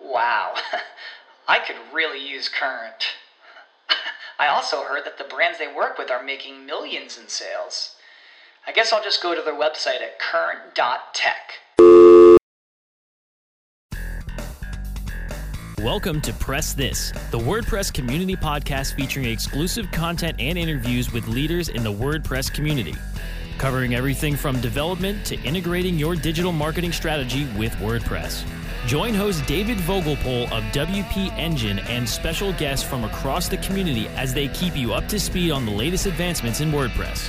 Wow, I could really use Current. I also heard that the brands they work with are making millions in sales. I guess I'll just go to their website at current.tech. Welcome to Press This, the WordPress community podcast featuring exclusive content and interviews with leaders in the WordPress community, covering everything from development to integrating your digital marketing strategy with WordPress. Join host David Vogelpohl of WP Engine and special guests from across the community as they keep you up to speed on the latest advancements in WordPress.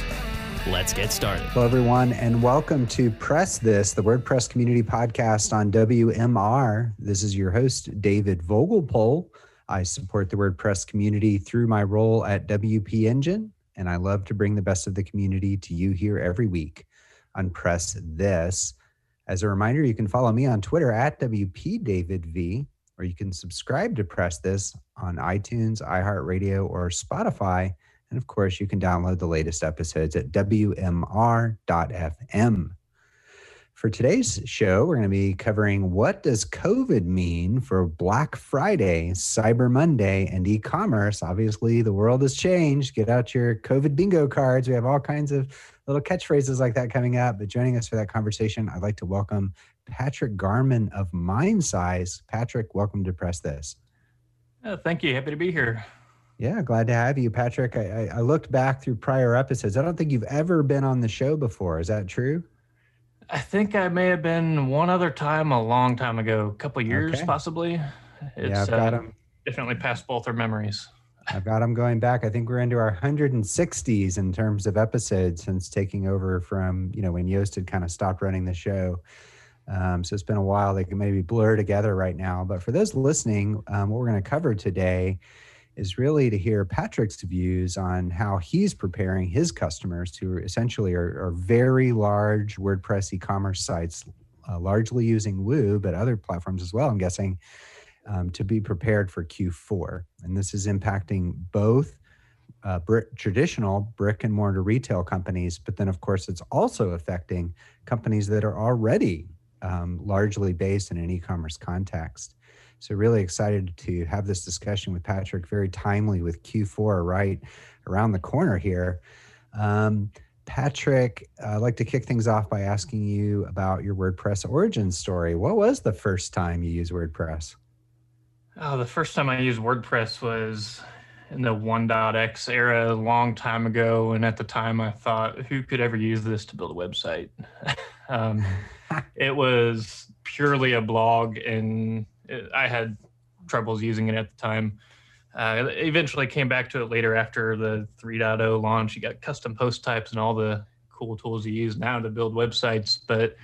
Let's get started. Hello, everyone, and welcome to Press This, the WordPress community podcast on WMR. This is your host, David Vogelpohl. I support the WordPress community through my role at WP Engine, and I love to bring the best of the community to you here every week on Press This. As a reminder, you can follow me on Twitter at WPDavidV, or you can subscribe to Press This on iTunes, iHeartRadio, or Spotify. And of course, you can download the latest episodes at WMR.fm. For today's show, we're going to be covering what does COVID mean for Black Friday, Cyber Monday, and e-commerce. Obviously, the world has changed. Get out your COVID bingo cards. We have all kinds of little catchphrases like that coming up. But joining us for that conversation, I'd like to welcome Patrick Garman of Mindsize. Patrick, welcome to Press This. Oh, thank you. Happy to be here. Yeah, glad to have you, Patrick. I, I, I looked back through prior episodes. I don't think you've ever been on the show before. Is that true? I think I may have been one other time a long time ago, a couple years okay. possibly. It's yeah, I've got uh, definitely past both our memories. I've got them going back. I think we're into our 160s in terms of episodes since taking over from, you know, when Yoast had kind of stopped running the show. Um, so it's been a while. They can maybe blur together right now. But for those listening, um, what we're going to cover today is really to hear Patrick's views on how he's preparing his customers who essentially are, are very large WordPress e commerce sites, uh, largely using Woo, but other platforms as well, I'm guessing, um, to be prepared for Q4. And this is impacting both uh, traditional brick and mortar retail companies, but then, of course, it's also affecting companies that are already um, largely based in an e commerce context. So, really excited to have this discussion with Patrick, very timely with Q4 right around the corner here. Um, Patrick, I'd like to kick things off by asking you about your WordPress origin story. What was the first time you used WordPress? Oh, the first time I used WordPress was in the 1.x era a long time ago. And at the time, I thought, who could ever use this to build a website? um, it was purely a blog, and I had troubles using it at the time. Uh, eventually came back to it later after the 3.0 launch. You got custom post types and all the cool tools you use now to build websites. But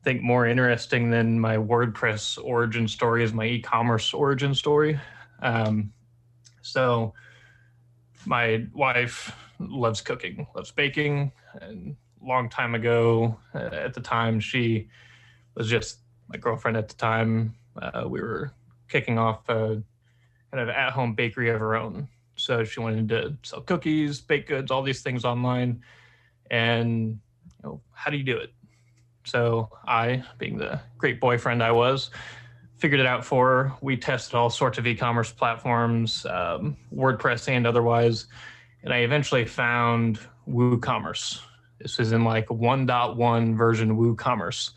I think more interesting than my WordPress origin story is my e-commerce origin story. Um, so my wife loves cooking, loves baking, and long time ago, uh, at the time, she was just my girlfriend at the time uh, we were kicking off a kind of at home bakery of her own. So she wanted to sell cookies, baked goods, all these things online. And you know, how do you do it? So I, being the great boyfriend I was, figured it out for her. We tested all sorts of e-commerce platforms, um, WordPress and otherwise, and I eventually found WooCommerce. This was in like 1.1 version WooCommerce.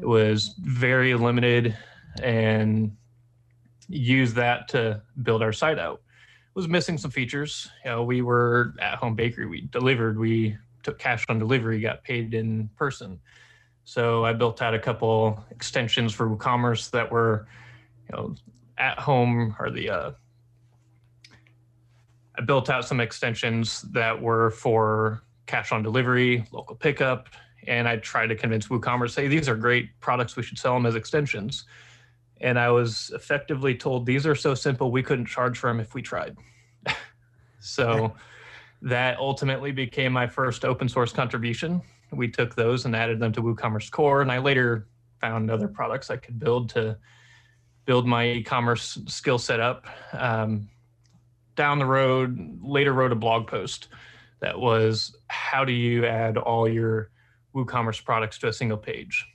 It was very limited and use that to build our site out. It was missing some features. You know, we were at home bakery. We delivered. We took cash on delivery. Got paid in person. So I built out a couple extensions for WooCommerce that were, you know, at home or the. Uh, I built out some extensions that were for cash on delivery, local pickup, and I tried to convince WooCommerce, hey, these are great products. We should sell them as extensions. And I was effectively told these are so simple we couldn't charge for them if we tried. so that ultimately became my first open source contribution. We took those and added them to WooCommerce Core, and I later found other products I could build to build my e-commerce skill set up. Um, down the road, later wrote a blog post that was how do you add all your WooCommerce products to a single page?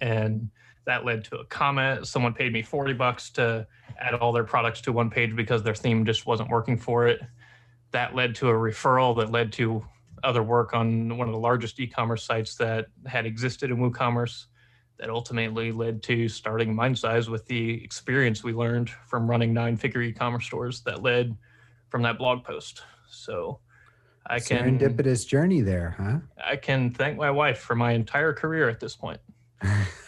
And that led to a comment. Someone paid me 40 bucks to add all their products to one page because their theme just wasn't working for it. That led to a referral that led to other work on one of the largest e-commerce sites that had existed in WooCommerce that ultimately led to starting Mindsize with the experience we learned from running nine figure e-commerce stores that led from that blog post. So I can serendipitous journey there, huh? I can thank my wife for my entire career at this point.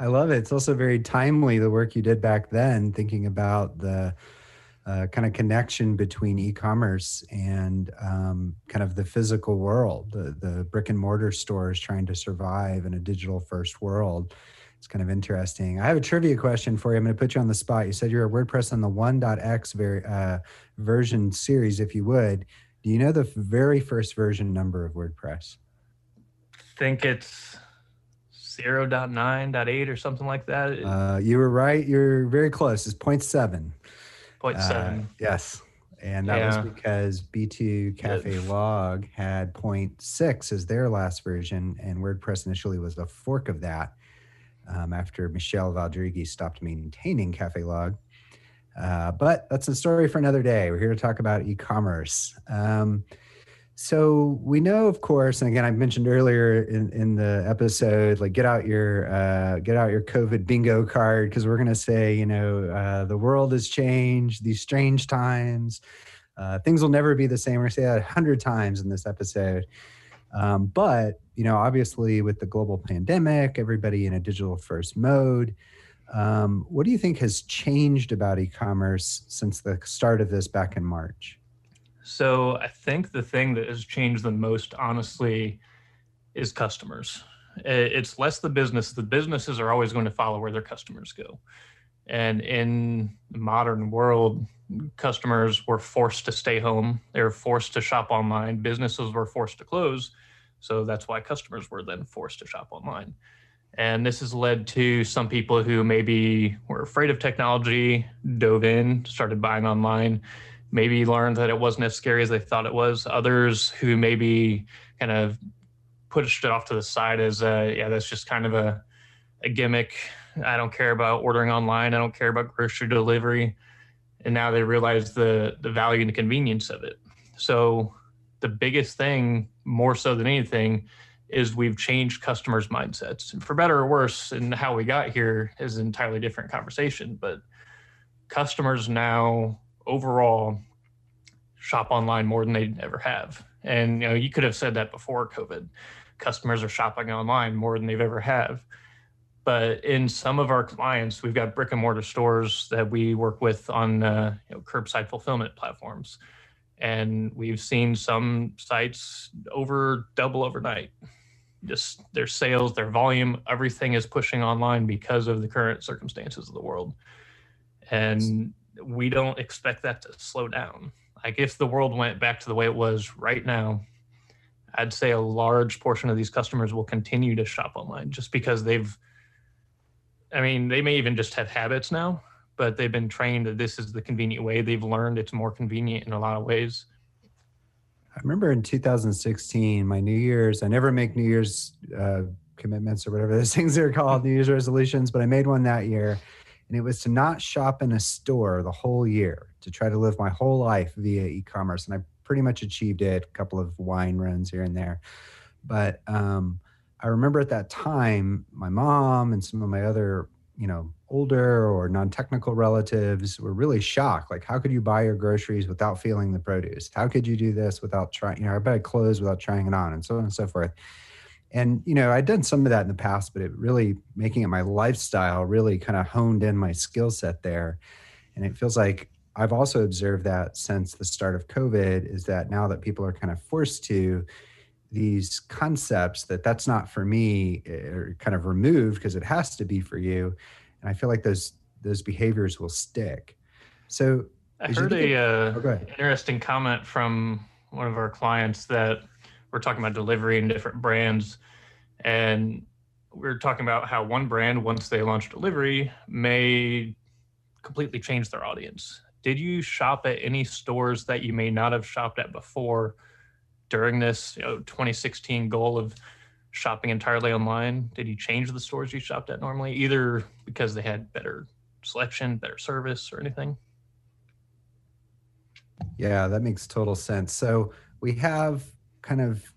I love it. It's also very timely the work you did back then, thinking about the uh, kind of connection between e-commerce and um, kind of the physical world, the, the brick and mortar stores trying to survive in a digital first world. It's kind of interesting. I have a trivia question for you. I'm going to put you on the spot. You said you're a WordPress on the 1.x ver- uh, version series. If you would, do you know the very first version number of WordPress? I think it's 0.9.8 or something like that. Uh, you were right. You're very close. It's 0.7. 0.7. Uh, yes. And that yeah. was because B2 Cafe yeah. Log had 0.6 as their last version, and WordPress initially was a fork of that um, after Michel Valdrighi stopped maintaining Cafe Log. Uh, but that's a story for another day. We're here to talk about e commerce. Um, so we know, of course, and again, I mentioned earlier in, in the episode, like get out your uh, get out your COVID bingo card because we're going to say, you know, uh, the world has changed. These strange times, uh, things will never be the same. We're going to say that a hundred times in this episode. Um, but you know, obviously, with the global pandemic, everybody in a digital first mode. Um, what do you think has changed about e-commerce since the start of this back in March? So I think the thing that has changed the most, honestly, is customers. It's less the business. The businesses are always going to follow where their customers go. And in the modern world, customers were forced to stay home. They were forced to shop online. Businesses were forced to close. So that's why customers were then forced to shop online. And this has led to some people who maybe were afraid of technology, dove in, started buying online maybe learned that it wasn't as scary as they thought it was. Others who maybe kind of pushed it off to the side as, uh, yeah, that's just kind of a, a gimmick. I don't care about ordering online. I don't care about grocery delivery. And now they realize the the value and the convenience of it. So the biggest thing, more so than anything, is we've changed customers' mindsets. And for better or worse, and how we got here is an entirely different conversation. But customers now overall shop online more than they ever have. And you know, you could have said that before COVID. Customers are shopping online more than they've ever have. But in some of our clients, we've got brick and mortar stores that we work with on uh, you know, curbside fulfillment platforms, and we've seen some sites over double overnight. Just their sales, their volume, everything is pushing online because of the current circumstances of the world. And we don't expect that to slow down. Like if the world went back to the way it was right now, I'd say a large portion of these customers will continue to shop online just because they've I mean, they may even just have habits now, but they've been trained that this is the convenient way. They've learned it's more convenient in a lot of ways. I remember in 2016, my New Year's, I never make New Year's uh, commitments or whatever those things are called, New Year's resolutions, but I made one that year and it was to not shop in a store the whole year to try to live my whole life via e-commerce. And i pretty much achieved it a couple of wine runs here and there. But um, i remember at that time my mom and some of my other you know older or non-technical relatives were really shocked. Like how could you buy your groceries without feeling the produce? How could you do this without trying you know i buy clothes without trying it on and so on and so forth and you know i'd done some of that in the past but it really making it my lifestyle really kind of honed in my skill set there. And it feels like i've also observed that since the start of covid is that now that people are kind of forced to these concepts that that's not for me are kind of removed because it has to be for you. And i feel like those those behaviors will stick. So i heard a uh, oh, interesting comment from one of our clients that we're talking about delivery and different brands and we're talking about how one brand once they launch delivery may completely change their audience did you shop at any stores that you may not have shopped at before during this you know, 2016 goal of shopping entirely online? Did you change the stores you shopped at normally, either because they had better selection, better service, or anything? Yeah, that makes total sense. So we have kind of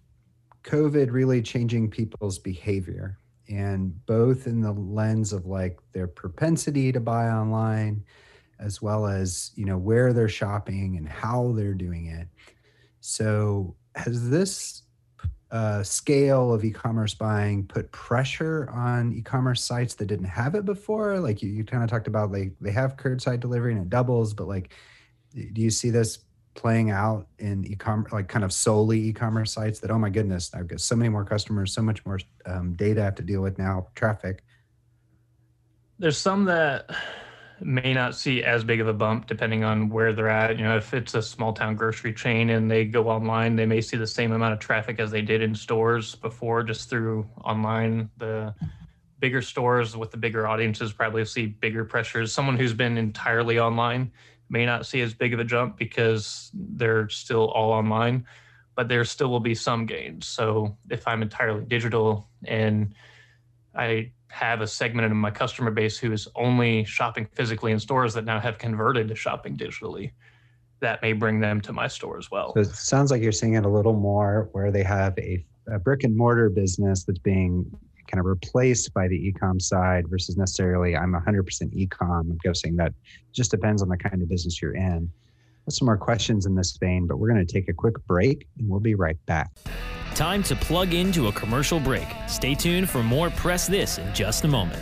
COVID really changing people's behavior, and both in the lens of like their propensity to buy online, as well as you know where they're shopping and how they're doing it. So has this uh, scale of e-commerce buying put pressure on e-commerce sites that didn't have it before? Like you, you kind of talked about, like they have curbside delivery and it doubles, but like, do you see this playing out in e-commerce, like kind of solely e-commerce sites that, oh my goodness, I've got so many more customers, so much more um, data I have to deal with now, traffic. There's some that may not see as big of a bump depending on where they're at. You know, if it's a small town grocery chain and they go online, they may see the same amount of traffic as they did in stores before just through online. The bigger stores with the bigger audiences probably see bigger pressures. Someone who's been entirely online may not see as big of a jump because they're still all online, but there still will be some gains. So if I'm entirely digital and I have a segment of my customer base who is only shopping physically in stores that now have converted to shopping digitally that may bring them to my store as well. So it sounds like you're seeing it a little more where they have a, a brick and mortar business that's being kind of replaced by the ecom side versus necessarily I'm 100% ecom. I'm guessing that just depends on the kind of business you're in. There's some more questions in this vein, but we're going to take a quick break and we'll be right back. Time to plug into a commercial break. Stay tuned for more Press This in just a moment.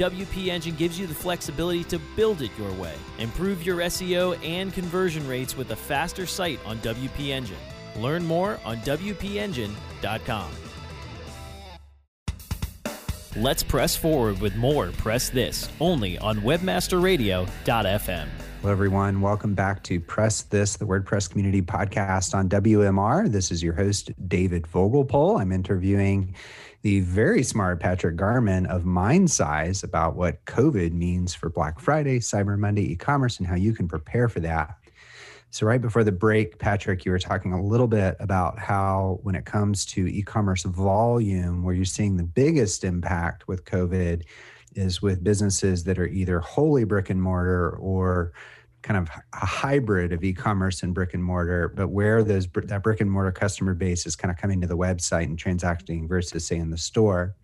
WP Engine gives you the flexibility to build it your way. Improve your SEO and conversion rates with a faster site on WP Engine. Learn more on WPEngine.com. Let's press forward with more Press This only on webmasterradio.fm. Hello, everyone. Welcome back to Press This, the WordPress community podcast on WMR. This is your host, David Vogelpohl. I'm interviewing the very smart Patrick Garman of MindSize about what COVID means for Black Friday, Cyber Monday, e commerce, and how you can prepare for that. So, right before the break, Patrick, you were talking a little bit about how, when it comes to e commerce volume, where you're seeing the biggest impact with COVID is with businesses that are either wholly brick and mortar or kind of a hybrid of e-commerce and brick and mortar but where those that brick and mortar customer base is kind of coming to the website and transacting versus say in the store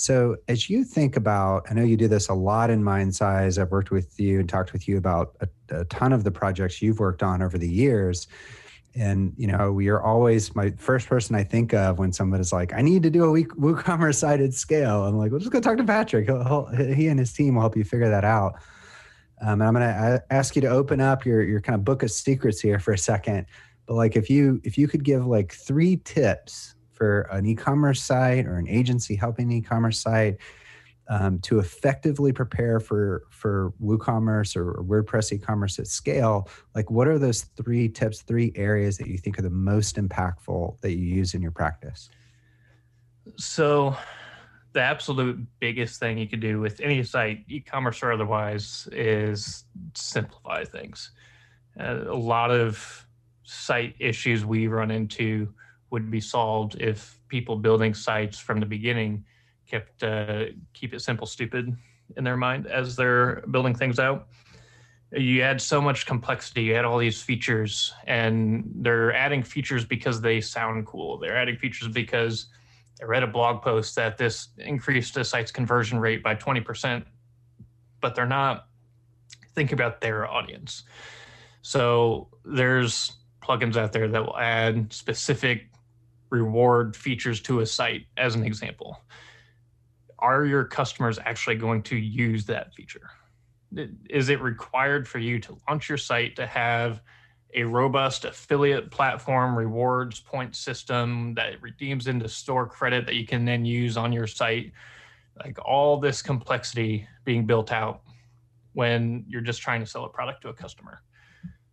so, as you think about, I know you do this a lot in MindSize. I've worked with you and talked with you about a, a, ton of the projects you've worked on over the years. and you know we are always my first person i think of when someone is like i need to do a woocommerce site at scale i'm like well just go talk to patrick he'll, he and his team will help you figure that out um, and i'm going to ask you to open up your your kind of book of secrets here for a second but like if you if you could give like three tips for an e-commerce site or an agency helping an e-commerce site um, to effectively prepare for for WooCommerce or, or WordPress e-commerce at scale, like what are those three tips, three areas that you think are the most impactful that you use in your practice? So, the absolute biggest thing you could do with any site, e-commerce or otherwise, is simplify things. Uh, a lot of site issues we run into would be solved if people building sites from the beginning kept uh, keep it simple, stupid in their mind as they're building things out. You add so much complexity. You add all these features, and they're adding features because they sound cool. They're adding features because I read a blog post that this increased the site's conversion rate by 20%, but they're not thinking about their audience. So there's plugins out there that will add specific reward features to a site, as an example are your customers actually going to use that feature? Is it required for you to launch your site to have a robust affiliate platform rewards point system that redeems into store credit that you can then use on your site? Like all this complexity being built out when you're just trying to sell a product to a customer.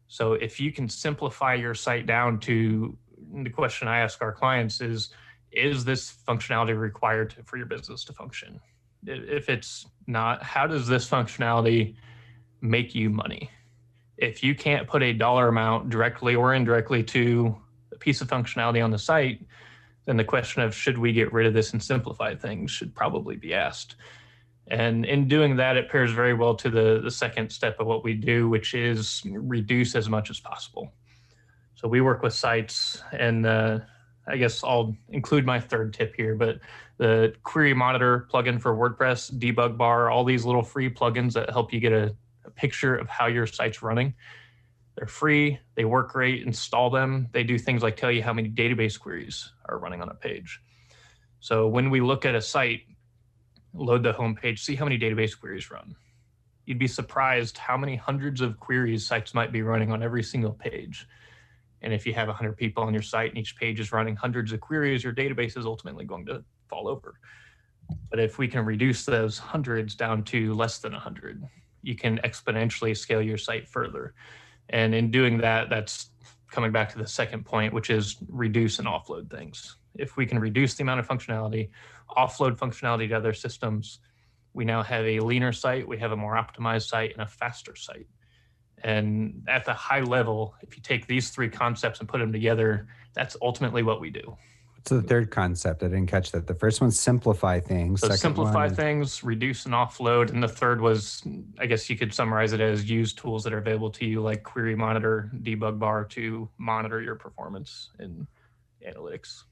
So if you can simplify your site down to the question I ask our clients is, is this functionality required to, for your business to function? If it's not, how does this functionality make you money? If you can't put a dollar amount directly or indirectly to a piece of functionality on the site, then the question of should we get rid of this and simplify things should probably be asked. And in doing that, it pairs very well to the, the second step of what we do, which is reduce as much as possible. So we work with sites and uh, I guess I'll include my third tip here, but the Query Monitor plugin for WordPress, Debug Bar, all these little free plugins that help you get a, a picture of how your site's running. They're free, they work great, install them. They do things like tell you how many database queries are running on a page. So when we look at a site, load the homepage, see how many database queries run. You'd be surprised how many hundreds of queries sites might be running on every single page. And if you have 100 people on your site and each page is running hundreds of queries, your database is ultimately going to fall over. But if we can reduce those hundreds down to less than 100, you can exponentially scale your site further. And in doing that, that's coming back to the second point, which is reduce and offload things. If we can reduce the amount of functionality, offload functionality to other systems, we now have a leaner site, we have a more optimized site, and a faster site. And at the high level, if you take these three concepts and put them together, that's ultimately what we do. What's the third concept? I didn't catch that. The first one, simplify things. So simplify things, reduce and offload. And the third was, I guess you could summarize it as use tools that are available to you, like Query Monitor, Debug Bar, to monitor your performance in analytics.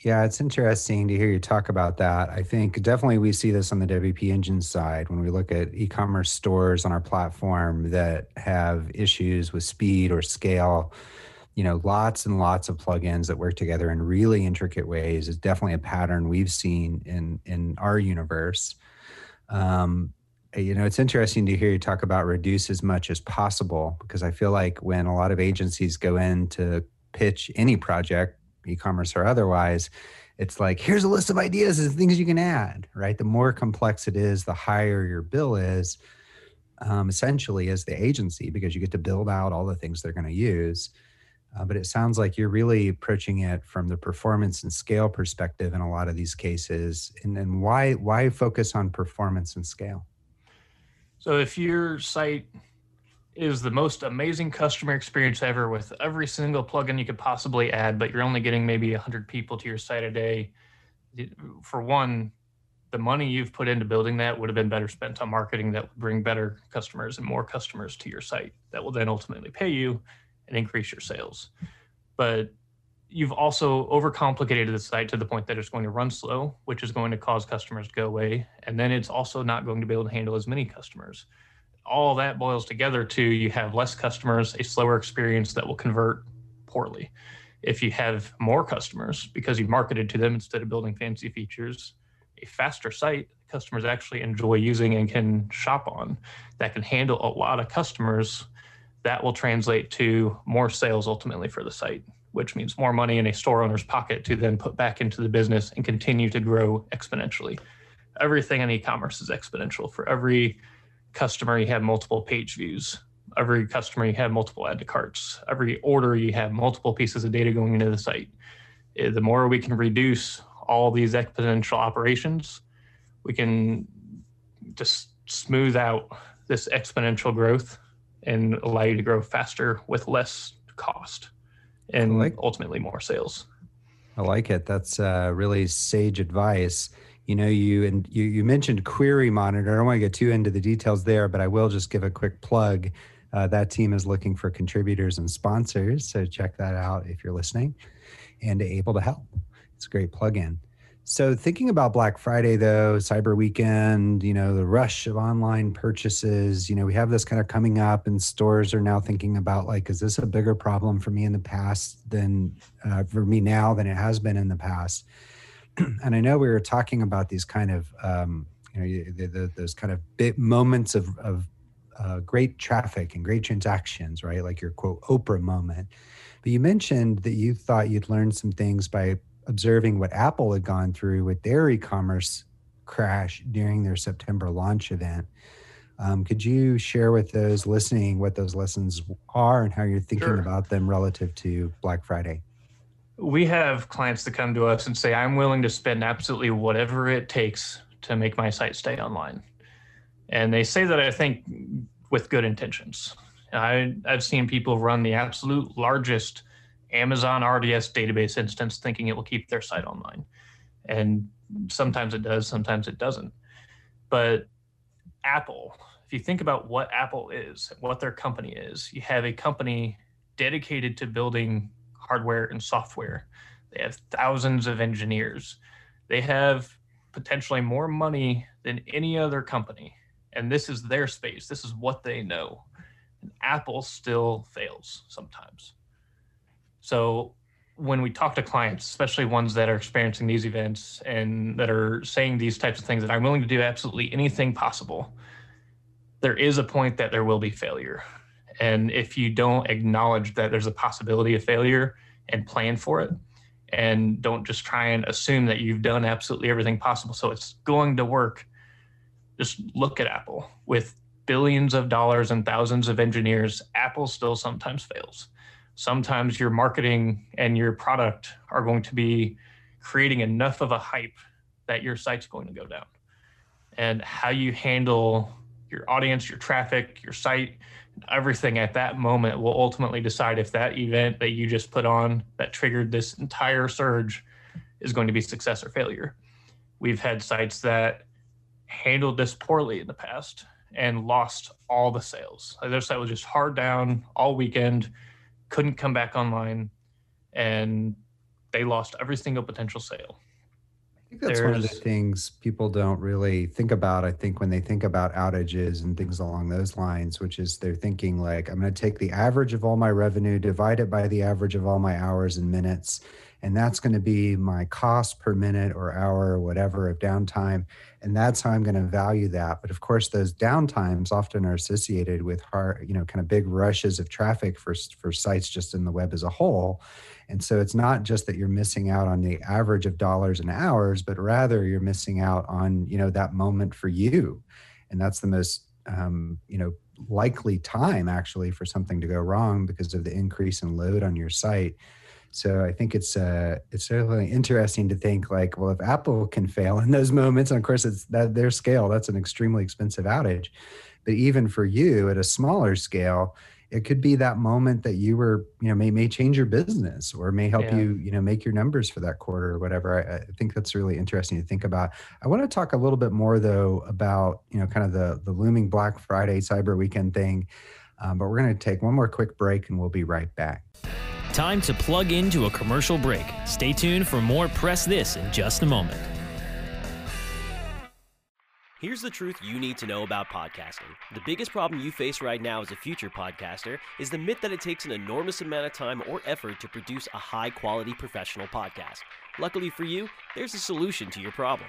Yeah, it's interesting to hear you talk about that. I think definitely we see this on the WP Engine side when we look at e commerce stores on our platform that have issues with speed or scale. You know, lots and lots of plugins that work together in really intricate ways is definitely a pattern we've seen in in our universe. Um, you know, it's interesting to hear you talk about reduce as much as possible because I feel like when a lot of agencies go in to pitch any project, e-commerce or otherwise it's like here's a list of ideas and things you can add right the more complex it is the higher your bill is um, essentially as the agency because you get to build out all the things they're going to use uh, but it sounds like you're really approaching it from the performance and scale perspective in a lot of these cases and then why why focus on performance and scale so if your site is the most amazing customer experience ever with every single plugin you could possibly add, but you're only getting maybe 100 people to your site a day. For one, the money you've put into building that would have been better spent on marketing that would bring better customers and more customers to your site that will then ultimately pay you and increase your sales. But you've also overcomplicated the site to the point that it's going to run slow, which is going to cause customers to go away. And then it's also not going to be able to handle as many customers all that boils together to you have less customers, a slower experience that will convert poorly. If you have more customers because you marketed to them instead of building fancy features, a faster site customers actually enjoy using and can shop on that can handle a lot of customers, that will translate to more sales ultimately for the site, which means more money in a store owner's pocket to then put back into the business and continue to grow exponentially. Everything in e commerce is exponential. For every customer, you have multiple page views. Every customer, you have multiple add to carts. Every order, you have multiple pieces of data going into the site. Eh, the more we can reduce all these exponential operations, we can just smooth out this exponential growth and allow you to grow faster with less cost and like, ultimately more sales. I like it. That's uh, really sage advice. You know, you and you, you mentioned Query Monitor. I don't want to get too into the details there, but I will just give a quick plug. Uh, that team is looking for contributors and sponsors, so check that out if you're listening and able to help. It's a great plugin. So thinking about Black Friday though, Cyber Weekend, you know, the rush of online purchases, you know, we have this kind of coming up and stores are now thinking about like, is this a bigger problem for me in the past than uh, for me now than it has been in the past? and I know we were talking about these kind of, um, you know, the, the, those kind of big moments of, of uh, great traffic and great transactions, right? Like your quote Oprah moment. But you mentioned that you thought you'd learned some things by observing what Apple had gone through with their e-commerce crash during their September launch event. Um, could you share with those listening what those lessons are and how you're thinking sure. about them relative to Black Friday? We have clients that come to us and say, I'm willing to spend absolutely whatever it takes to make my site stay online. And they say that I think with good intentions. I, I've seen people run the absolute largest Amazon RDS database instance thinking it will keep their site online. And sometimes it does, sometimes it doesn't. But Apple, if you think about what Apple is, what their company is, you have a company dedicated to building hardware and software. They have thousands of engineers. They have potentially more money than any other company. And this is their space. This is what they know. And Apple still fails sometimes. So when we talk to clients, especially ones that are experiencing these events and that are saying these types of things, that I'm willing to do absolutely anything possible, there is a point that there will be failure. And if you don't acknowledge that there's a possibility of failure and plan for it, and don't just try and assume that you've done absolutely everything possible, so it's going to work, just look at Apple. With billions of dollars and thousands of engineers, Apple still sometimes fails sometimes your marketing and your product are going to be creating enough of a hype that your site's going to go down. And how you handle your audience, your traffic, your site, everything at that moment will ultimately decide if that event that you just put on that triggered this entire surge is going to be success or failure. We've had sites that handled this poorly in the past and lost all the sales. Their site was just hard down all weekend couldn't come back online, and they lost every single potential sale. I think that's There's, one of the things people don't really think about. I think when they think about outages and things along those lines, which is they're thinking like, I'm going to take the average of all my revenue, divide it by the average of all my hours and minutes, and that's going to be my cost per minute or hour or whatever of downtime and that's how i'm going to value that. But of course those downtimes often are associated with hard you know kind of big rushes of traffic for for sites just in the web as a whole. And so it's not just that you're missing out on the average of dollars and hours but rather you're missing out on you know that moment for you. And that's the most um, you know likely time actually for something to go wrong because of the increase in load on your site so I think it's uh, it's certainly interesting to think like, well, if Apple can fail in those moments, and of course it's that their scale, that's an extremely expensive outage. But even for you at a smaller scale, it could be that moment that you were, you know, may may change your business or may help yeah. you, you know, make your numbers for that quarter or whatever. I, I, think that's really interesting to think about. I want to talk a little bit more though about, you know, kind of the the looming Black Friday Cyber Weekend thing. Um, but we're going to take one more quick break and we'll be right back. Time to plug into a commercial break. Stay tuned for more Press This in just a moment. Here's the truth you need to know about podcasting. The biggest problem you face right now as a future podcaster is the myth that it takes an enormous amount of time or effort to produce a high quality professional podcast. Luckily for you, there's a solution to your problem.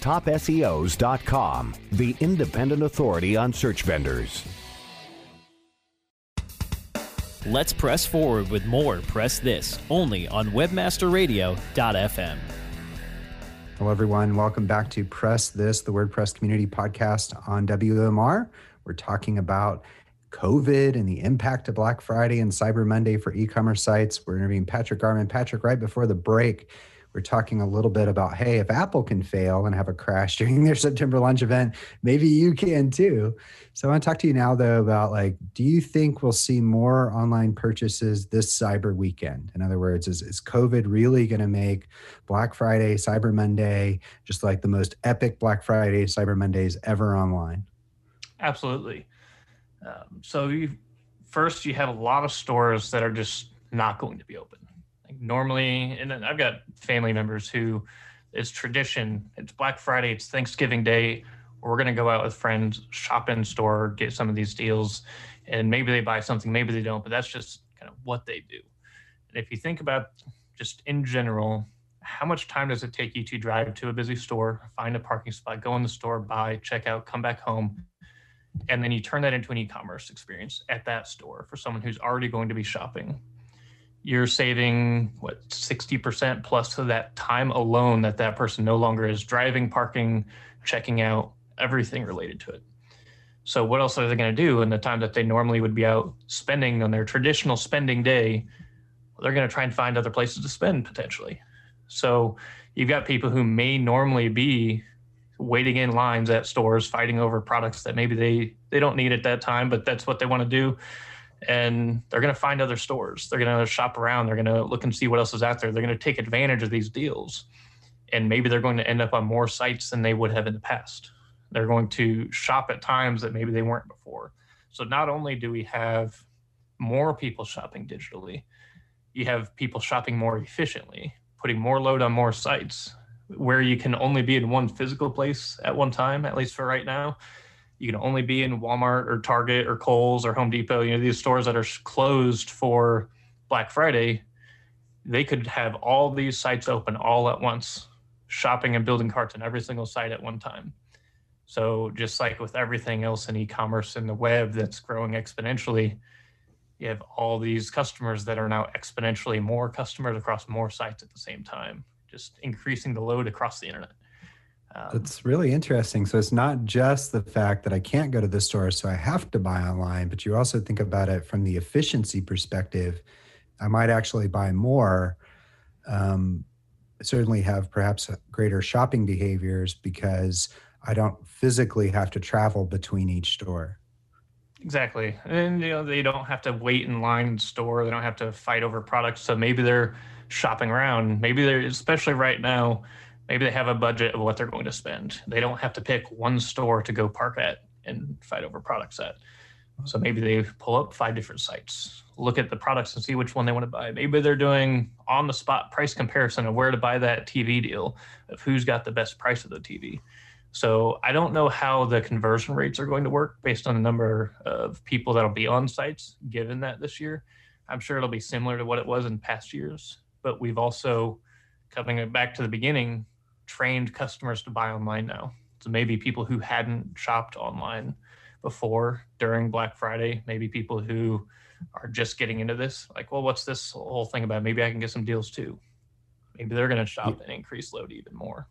TopSEOs.com, the independent authority on search vendors. Let's press forward with more Press This only on webmasterradio.fm. Hello, everyone. Welcome back to Press This, the WordPress community podcast on WMR. We're talking about COVID and the impact of Black Friday and Cyber Monday for e commerce sites. We're interviewing Patrick Garman. Patrick, right before the break, we're talking a little bit about hey, if Apple can fail and have a crash during their September launch event, maybe you can too. So I want to talk to you now though about like, do you think we'll see more online purchases this Cyber weekend? In other words, is, is COVID really going to make Black Friday, Cyber Monday, just like the most epic Black Friday, Cyber Mondays ever online? Absolutely. Um, so you, first, you have a lot of stores that are just not going to be open. Like normally, and I've got family members who it's tradition. It's Black Friday. It's Thanksgiving Day. We're going to go out with friends, shop in store, get some of these deals, and maybe they buy something, maybe they don't. But that's just kind of what they do. And if you think about just in general, how much time does it take you to drive to a busy store, find a parking spot, go in the store, buy, check out, come back home, and then you turn that into an e-commerce experience at that store for someone who's already going to be shopping you're saving what 60% plus of that time alone that that person no longer is driving parking checking out everything related to it. So what else are they going to do in the time that they normally would be out spending on their traditional spending day? They're going to try and find other places to spend potentially. So you've got people who may normally be waiting in lines at stores fighting over products that maybe they they don't need at that time but that's what they want to do and they're going to find other stores. They're going to shop around. They're going to look and see what else is out there. They're going to take advantage of these deals. And maybe they're going to end up on more sites than they would have in the past. They're going to shop at times that maybe they weren't before. So not only do we have more people shopping digitally, you have people shopping more efficiently, putting more load on more sites where you can only be in one physical place at one time, at least for right now you can only be in Walmart or Target or Kohl's or Home Depot, you know, these stores that are closed for Black Friday, they could have all these sites open all at once, shopping and building carts on every single site at one time. So just like with everything else in e-commerce and the web that's growing exponentially, you have all these customers that are now exponentially more customers across more sites at the same time, just increasing the load across the internet. Um, That's really interesting. So it's not just the fact that I can't go to the store, so I have to buy online, but you also think about it from the efficiency perspective. I might actually buy more, um, certainly have perhaps greater shopping behaviors because I don't physically have to travel between each store. Exactly. And you know, they don't have to wait in line in store. They don't have to fight over products. So maybe they're shopping around. Maybe they're especially right now maybe they have a budget of what they're going to spend. They don't have to pick one store to go park at and fight over products at. So maybe they pull up five different sites, look at the products and see which one they want to buy. Maybe they're doing on the spot price comparison of where to buy that TV deal, of who's got the best price of the TV. So I don't know how the conversion rates are going to work based on the number of people that'll be on sites given that this year. I'm sure it'll be similar to what it was in past years, but we've also coming back to the beginning trained customers to buy online now. So maybe people who hadn't shopped online before during Black Friday, maybe people who are just getting into this, like, well, what's this whole thing about? Maybe I can get some deals too. Maybe they're going to shop and increase load even more.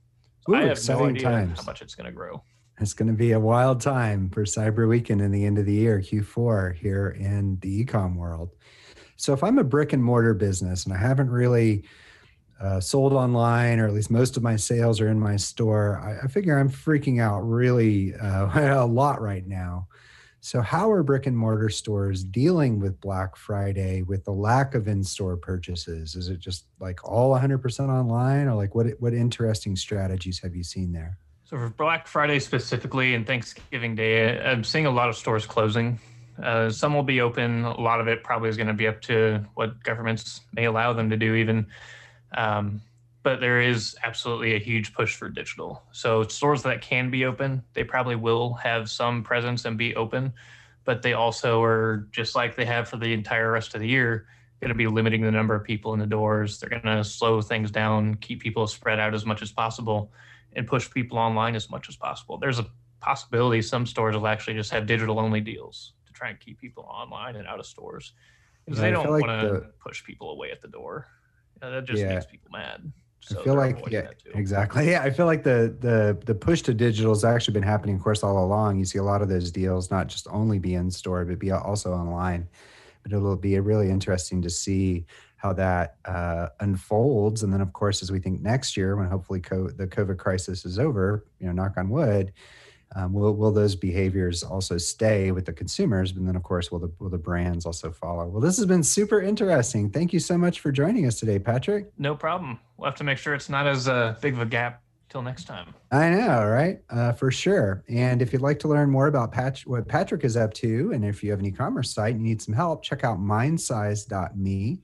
So Ooh, I have no idea times. how much it's going to grow. It's going to be a wild time for Cyber Weekend and the end of the year, Q4, here in the ecom world. So, if I'm a brick and mortar business and I haven't really uh, sold online, or at least most of my sales are in my store, I, I figure I'm freaking out really uh, a lot right now. So, how are brick and mortar stores dealing with Black Friday with the lack of in store purchases? Is it just like all 100% online, or like what what interesting strategies have you seen there? So for Black Friday specifically and Thanksgiving Day, I'm seeing a lot of stores closing. Uh, some will be open. A lot of it probably is going to be up to what governments may allow them to do, even. Um, but there is absolutely a huge push for digital. So stores that can be open, they probably will have some presence and be open, but they also are just like they have for the entire rest of the year, going to be limiting the number of people in the doors. They're going to slow things down, keep people spread out as much as possible, and push people online as much as possible. There's a possibility some stores will actually just have digital only deals to try and keep people online and out of stores because they don't like want to the- push people away at the door. That just Yeah. makes people mad. So I feel like yeah, exactly. Yeah, I feel like the the the push to digital has actually been happening, of course, all along. You see a lot of those deals not just only be in store, but be also online. But it'll be really interesting to see how that uh, unfolds. And then, of course, as we think next year, when hopefully co- the COVID crisis is over, you know, knock on wood, um, will will those behaviors also stay with the consumers? And then, of course, will the will the brands also follow? Well, this has been super interesting. Thank you so much for joining us today, Patrick. No problem. We'll have to make sure it's not as uh, big of a gap till next time. I know, right? Uh, for sure. And if you'd like to learn more about Pat- what Patrick is up to, and if you have an e-commerce site and you need some help, check out mindsize.me.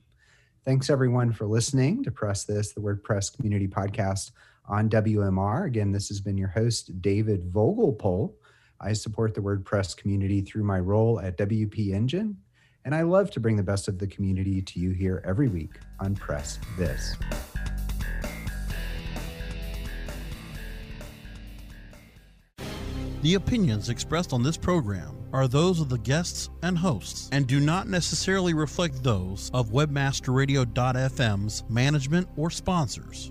Thanks everyone for listening to Press This, the WordPress community podcast on WMR. Again, this has been your host, David Vogelpohl. I support the WordPress community through my role at WP Engine, and I love to bring the best of the community to you here every week on Press This. The opinions expressed on this program are those of the guests and hosts and do not necessarily reflect those of webmasterradio.fm's management or sponsors.